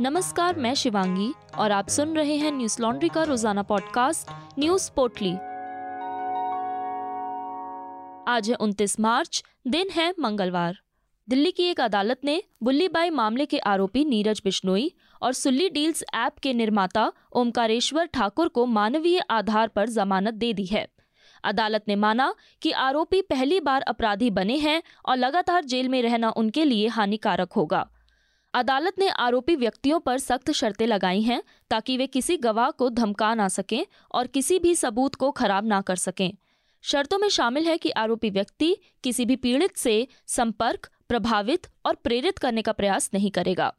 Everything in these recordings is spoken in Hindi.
नमस्कार, मैं शिवांगी और आप सुन रहे हैं न्यूज़ लॉन्ड्री का रोज़ाना पॉडकास्ट, न्यूज़ पोटली आज है 29 मार्च, दिन है मंगलवार। दिल्ली की एक अदालत ने बुल्लीबाई मामले के आरोपी नीरज बिश्नोई और सुल्ली डील्स ऐप के निर्माता ओमकारेश्वर ठाकुर को मानवीय आधार पर जमानत दे दी है। अदालत ने माना कि आरोपी पहली बार अपराधी बने हैं और लगातार जेल में रहना उनके लिए हानिकारक होगा। अदालत ने आरोपी व्यक्तियों पर सख्त शर्तें लगाई हैं ताकि वे किसी गवाह को धमका ना सकें और किसी भी सबूत को खराब ना कर सकें। शर्तों में शामिल है कि आरोपी व्यक्ति किसी भी पीड़ित से संपर्क, प्रभावित और प्रेरित करने का प्रयास नहीं करेगा।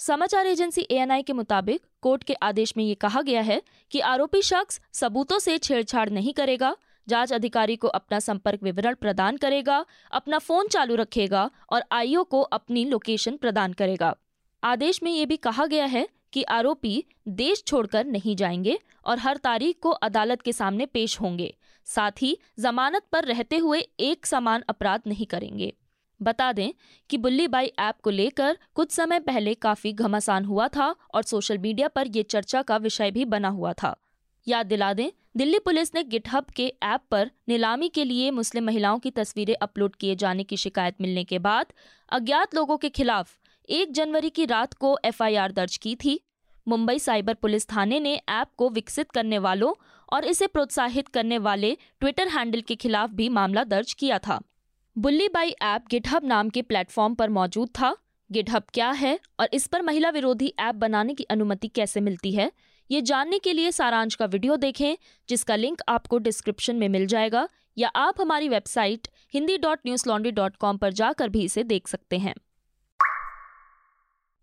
समाचार एजेंसी एएनआई के मुताबिक कोर्ट के आदेश में ये कहा गया है कि आरोपी शख्स सबूतों से छेड़छाड़ नहीं करेगा जाँच अधिकारी को अपना संपर्क विवरण प्रदान करेगा, अपना फ़ोन चालू रखेगा और आईओ को अपनी लोकेशन प्रदान करेगा। आदेश में ये भी कहा गया है कि आरोपी देश छोड़कर नहीं जाएँगे और हर तारीख को अदालत के सामने पेश होंगे। साथ ही जमानत पर रहते हुए एक समान अपराध नहीं करेंगे। बता दें कि बुल्ली बाई ऐप को लेकर कुछ समय पहले काफ़ी घमासान हुआ था और सोशल मीडिया पर यह चर्चा का विषय भी बना हुआ था। याद दिला दें, दिल्ली पुलिस ने गिटहब के ऐप पर नीलामी के लिए मुस्लिम महिलाओं की तस्वीरें अपलोड किए जाने की शिकायत मिलने के बाद अज्ञात लोगों के खिलाफ एक जनवरी की रात को एफआईआर दर्ज की थी। मुंबई साइबर पुलिस थाने ने ऐप को विकसित करने वालों और इसे प्रोत्साहित करने वाले ट्विटर हैंडल के खिलाफ भी मामला दर्ज किया था। बुल्ली बाई ऐप गिटहब नाम के प्लेटफॉर्म पर मौजूद था। गिटहब क्या है और इस पर महिला विरोधी ऐप बनाने की अनुमति कैसे मिलती है? ये जानने के लिए सारांश का वीडियो देखें, जिसका लिंक आपको डिस्क्रिप्शन में मिल जाएगा, या आप हमारी website Hindi dot news laundry dot com पर जाकर भी इसे देख सकते हैं।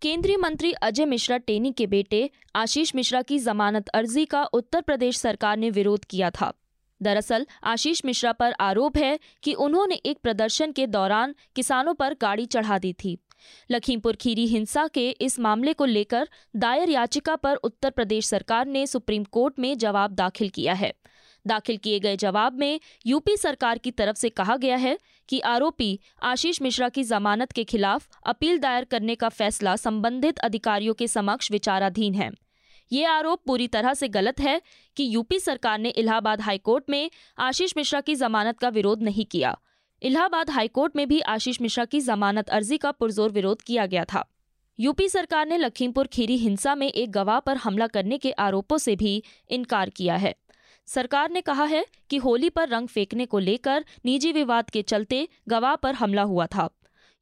केंद्रीय मंत्री अजय मिश्रा टेनी के बेटे आशीष मिश्रा की जमानत अर्जी का उत्तर प्रदेश सरकार ने विरोध किया था। दरअसल, आशीष मिश्रा पर आरोप है कि उन्होंने एक प्रदर्शन के दौरान किसानों पर गाड़ी चढ़ा दी थी। लखीमपुर खीरी हिंसा के इस मामले को लेकर दायर याचिका पर उत्तर प्रदेश सरकार ने सुप्रीम कोर्ट में जवाब दाखिल किया है। दाखिल किए गए जवाब में यूपी सरकार की तरफ़ से कहा गया है कि आरोपी आशीष मिश्रा की जमानत के खिलाफ अपील दायर करने का फैसला संबंधित अधिकारियों के समक्ष विचाराधीन है। ये आरोप पूरी तरह से गलत है कि यूपी सरकार ने इलाहाबाद हाईकोर्ट में आशीष मिश्रा की जमानत का विरोध नहीं किया। इलाहाबाद हाईकोर्ट में भी आशीष मिश्रा की जमानत अर्जी का पुरजोर विरोध किया गया था। यूपी सरकार ने लखीमपुर खीरी हिंसा में एक गवाह पर हमला करने के आरोपों से भी इनकार किया है। सरकार ने कहा है कि होली पर रंग फेंकने को लेकर निजी विवाद के चलते गवाह पर हमला हुआ था।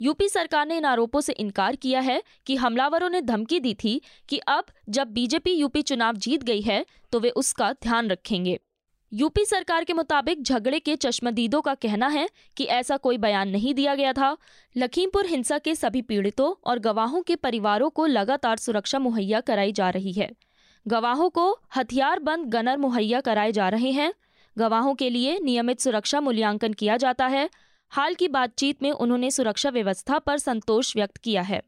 यूपी सरकार ने इन आरोपों से इनकार किया है कि हमलावरों ने धमकी दी थी कि अब जब बीजेपी यूपी चुनाव जीत गई है तो वे उसका ध्यान रखेंगे। यूपी सरकार के मुताबिक झगड़े के चश्मदीदों का कहना है कि ऐसा कोई बयान नहीं दिया गया था। लखीमपुर हिंसा के सभी पीड़ितों और गवाहों के परिवारों को लगातार सुरक्षा मुहैया कराई जा रही है। गवाहों को हथियार बंद गनर मुहैया कराए जा रहे हैं। गवाहों के लिए नियमित सुरक्षा मूल्यांकन किया जाता है हाल की बातचीत में उन्होंने सुरक्षा व्यवस्था पर संतोष व्यक्त किया है।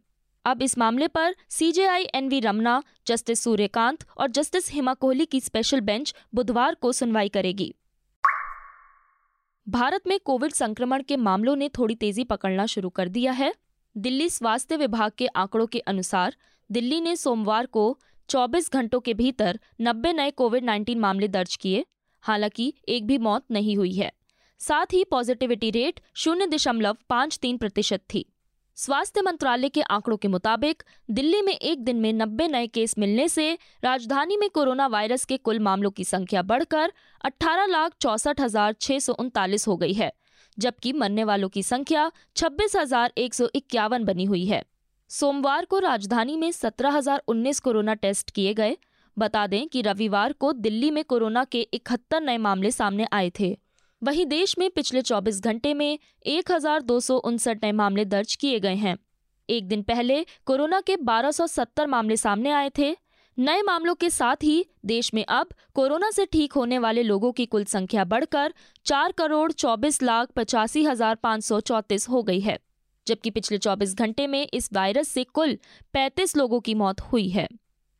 अब इस मामले पर CJI NV Ramana, justice Suryakant और जस्टिस हिमा कोहली की स्पेशल बेंच बुधवार को सुनवाई करेगी। भारत में कोविड संक्रमण के मामलों ने थोड़ी तेज़ी पकड़ना शुरू कर दिया है। दिल्ली स्वास्थ्य विभाग के आंकड़ों के अनुसार दिल्ली ने सोमवार को 24 घंटों के भीतर 90 नए कोविड 19 मामले दर्ज किए, हालाँकि एक भी मौत नहीं हुई है। साथ ही पॉजिटिविटी रेट शून्य दशमलव पाँच तीन प्रतिशत थी। स्वास्थ्य मंत्रालय के आंकड़ों के मुताबिक, दिल्ली में एक दिन में 90 नए केस मिलने से राजधानी में कोरोना वायरस के कुल मामलों की संख्या बढ़कर अठारह लाख चौसठ हज़ार छह सौ उनतालीस हो गई है, जबकि मरने वालों की संख्या छब्बीस हज़ार एक सौ इक्यावन बनी हुई है। सोमवार को राजधानी में सत्रह हज़ार उन्नीस कोरोना टेस्ट किए गए। बता दें कि रविवार को दिल्ली में कोरोना के इकहत्तर नए मामले सामने आए थे। वहीं देश में पिछले 24 घंटे में एक हज़ार दो सौ उनसठ नए मामले दर्ज किए गए हैं। एक दिन पहले कोरोना के 1270 मामले सामने आए थे। नए मामलों के साथ ही देश में अब कोरोना से ठीक होने वाले लोगों की कुल संख्या बढ़कर चार करोड़ चौबीस लाख पचासी हज़ार पाँच सौ चौतीस हो गई है, जबकि पिछले 24 घंटे में इस वायरस से कुल 35 लोगों की मौत हुई है।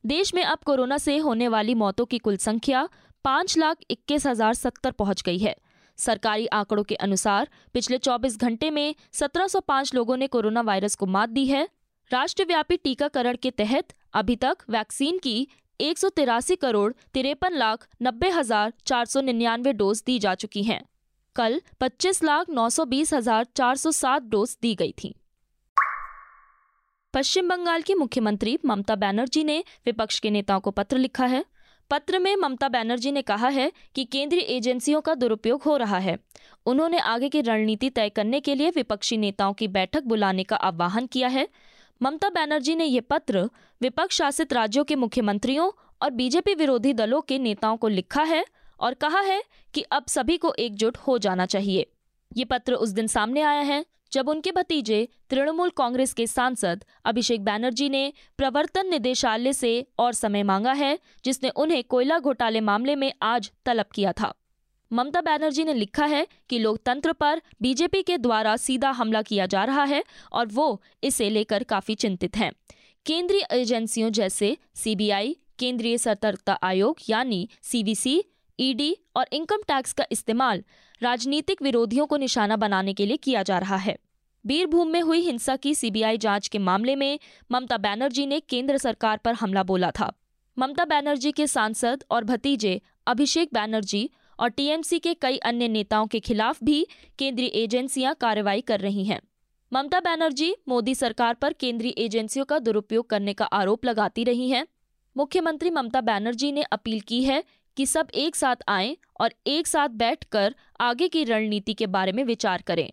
देश में अब कोरोना से होने वाली मौतों की कुल संख्या पाँच लाख इक्कीस हज़ार सत्तर पहुँच गई है सरकारी आंकड़ों के अनुसार, पिछले 24 घंटे में 1705 लोगों ने कोरोना वायरस को मात दी है। राष्ट्रव्यापी टीकाकरण के तहत अभी तक वैक्सीन की एक सौ तिरासी करोड़ तिरपन लाख नब्बे हज़ार चार सौ निन्यानवे डोज दी जा चुकी हैं। कल पच्चीस लाख नौ सौ बीस हज़ार चार सौ सात डोज दी गई थी। पश्चिम बंगाल की मुख्यमंत्री ममता बनर्जी ने विपक्ष के नेताओं को पत्र लिखा है। पत्र में ममता बनर्जी ने कहा है कि केंद्रीय एजेंसियों का दुरुपयोग हो रहा है। उन्होंने आगे की रणनीति तय करने के लिए विपक्षी नेताओं की बैठक बुलाने का आह्वान किया है। ममता बनर्जी ने ये पत्र विपक्ष शासित राज्यों के मुख्यमंत्रियों और बीजेपी विरोधी दलों के नेताओं को लिखा है और कहा है कि अब सभी को एकजुट हो जाना चाहिए। ये पत्र उस दिन सामने आया है। जब उनके भतीजे तृणमूल कांग्रेस के सांसद अभिषेक बैनर्जी ने प्रवर्तन निदेशालय से और समय मांगा है, जिसने उन्हें कोयला घोटाले मामले में आज तलब किया था। ममता बैनर्जी ने लिखा है कि लोकतंत्र पर बीजेपी के द्वारा सीधा हमला किया जा रहा है और वो इसे लेकर काफ़ी चिंतित हैं। केंद्रीय एजेंसियों जैसे सीबीआई, केंद्रीय सतर्कता आयोग यानी सीवीसी ईडी और इनकम टैक्स का इस्तेमाल राजनीतिक विरोधियों को निशाना बनाने के लिए किया जा रहा है। बीरभूम में हुई हिंसा की सीबीआई जाँच के मामले में ममता बनर्जी ने केंद्र सरकार पर हमला बोला था। ममता बनर्जी के सांसद और भतीजे अभिषेक बनर्जी और टीएमसी के कई अन्य नेताओं के खिलाफ भी केंद्रीय एजेंसियाँ कार्रवाई कर रही हैं। ममता बनर्जी मोदी सरकार पर केंद्रीय एजेंसियों का दुरुपयोग करने का आरोप लगाती रही हैं। मुख्यमंत्री ममता बनर्जी ने अपील की है कि सब एक साथ आएँ और एक साथ बैठकर आगे की रणनीति के बारे में विचार करें।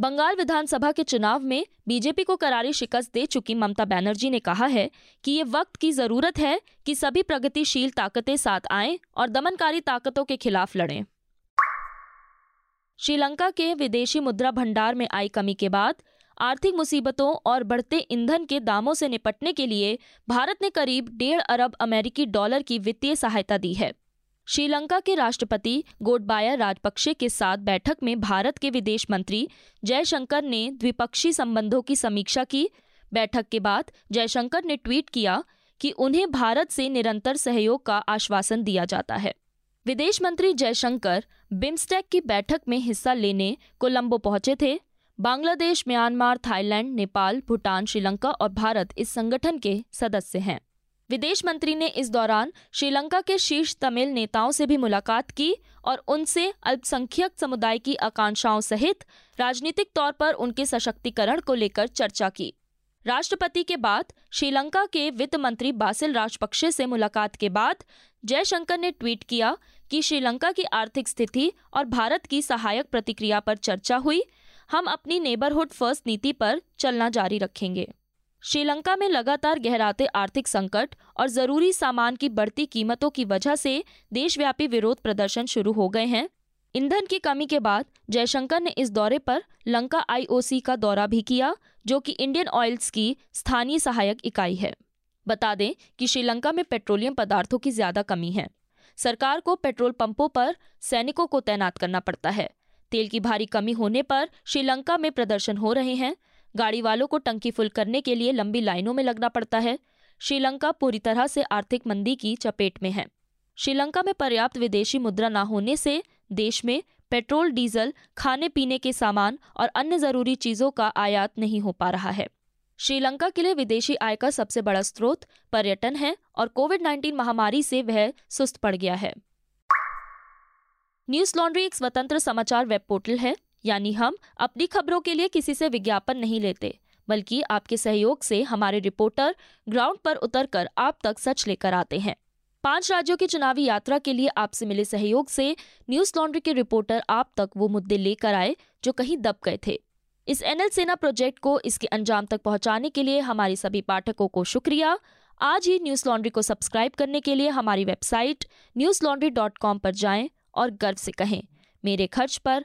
बंगाल विधानसभा के चुनाव में बीजेपी को करारी शिकस्त दे चुकी ममता बनर्जी ने कहा है कि ये वक्त की ज़रूरत है कि सभी प्रगतिशील ताकतें साथ आएँ और दमनकारी ताकतों के खिलाफ लड़ें। श्रीलंका के विदेशी मुद्रा भंडार में आई कमी के बाद आर्थिक मुसीबतों और बढ़ते ईंधन के दामों से निपटने के लिए भारत ने करीब डेढ़ अरब अमेरिकी डॉलर की वित्तीय सहायता दी है। श्रीलंका के राष्ट्रपति गोडबाया राजपक्षे के साथ बैठक में भारत के विदेश मंत्री जयशंकर ने द्विपक्षीय संबंधों की समीक्षा की। बैठक के बाद जयशंकर ने ट्वीट किया कि उन्हें भारत से निरंतर सहयोग का आश्वासन दिया जाता है। विदेश मंत्री जयशंकर बिम्स्टेक की बैठक में हिस्सा लेने कोलंबो पहुँचे थे। बांग्लादेश, म्यांमार, थाईलैंड, नेपाल, भूटान, श्रीलंका और भारत इस संगठन के सदस्य हैं। विदेश मंत्री ने इस दौरान श्रीलंका के शीर्ष तमिल नेताओं से भी मुलाकात की और उनसे अल्पसंख्यक समुदाय की आकांक्षाओं सहित राजनीतिक तौर पर उनके सशक्तिकरण को लेकर चर्चा की। राष्ट्रपति के बाद श्रीलंका के वित्त मंत्री बासिल राजपक्षे से मुलाकात के बाद जयशंकर ने ट्वीट किया कि श्रीलंका की आर्थिक स्थिति और भारत की सहायक प्रतिक्रिया पर चर्चा हुई। हम अपनी नेबरहुड फ़र्स्ट नीति पर चलना जारी रखेंगे। श्रीलंका में लगातार गहराते आर्थिक संकट और ज़रूरी सामान की बढ़ती कीमतों की वजह से देशव्यापी विरोध प्रदर्शन शुरू हो गए हैं। ईंधन की कमी के बाद जयशंकर ने इस दौरे पर लंका आईओसी का दौरा भी किया, जो कि इंडियन ऑयल्स की स्थानीय सहायक इकाई है। बता दें कि श्रीलंका में पेट्रोलियम पदार्थों की ज़्यादा कमी है। सरकार को पेट्रोल पंपों पर सैनिकों को तैनात करना पड़ता है। तेल की भारी कमी होने पर श्रीलंका में प्रदर्शन हो रहे हैं। गाड़ी वालों को टंकी फुल करने के लिए लंबी लाइनों में लगना पड़ता है। श्रीलंका पूरी तरह से आर्थिक मंदी की चपेट में है। श्रीलंका में पर्याप्त विदेशी मुद्रा न होने से देश में पेट्रोल, डीजल, खाने पीने के सामान और अन्य ज़रूरी चीज़ों का आयात नहीं हो पा रहा है। श्रीलंका के लिए विदेशी आय का सबसे बड़ा स्रोत पर्यटन है और कोविड 19 महामारी से वह सुस्त पड़ गया है। न्यूज़ लॉन्ड्री एक स्वतंत्र समाचार वेब पोर्टल है। यानी हम अपनी खबरों के लिए किसी से विज्ञापन नहीं लेते, बल्कि आपके सहयोग से हमारे रिपोर्टर ग्राउंड पर उतरकर आप तक सच लेकर आते हैं। पाँच राज्यों की चुनावी यात्रा के लिए आपसे मिले सहयोग से न्यूज़ लॉन्ड्री के रिपोर्टर आप तक वो मुद्दे लेकर आए, जो कहीं दब गए थे। इस एनएल सेना प्रोजेक्ट को इसके अंजाम तक पहुँचाने के लिए हमारे सभी पाठकों को शुक्रिया। आज ही न्यूज़ लॉन्ड्री को सब्सक्राइब करने के लिए हमारी website news laundry dot com पर जाएँ और गर्व से कहें, मेरे खर्च पर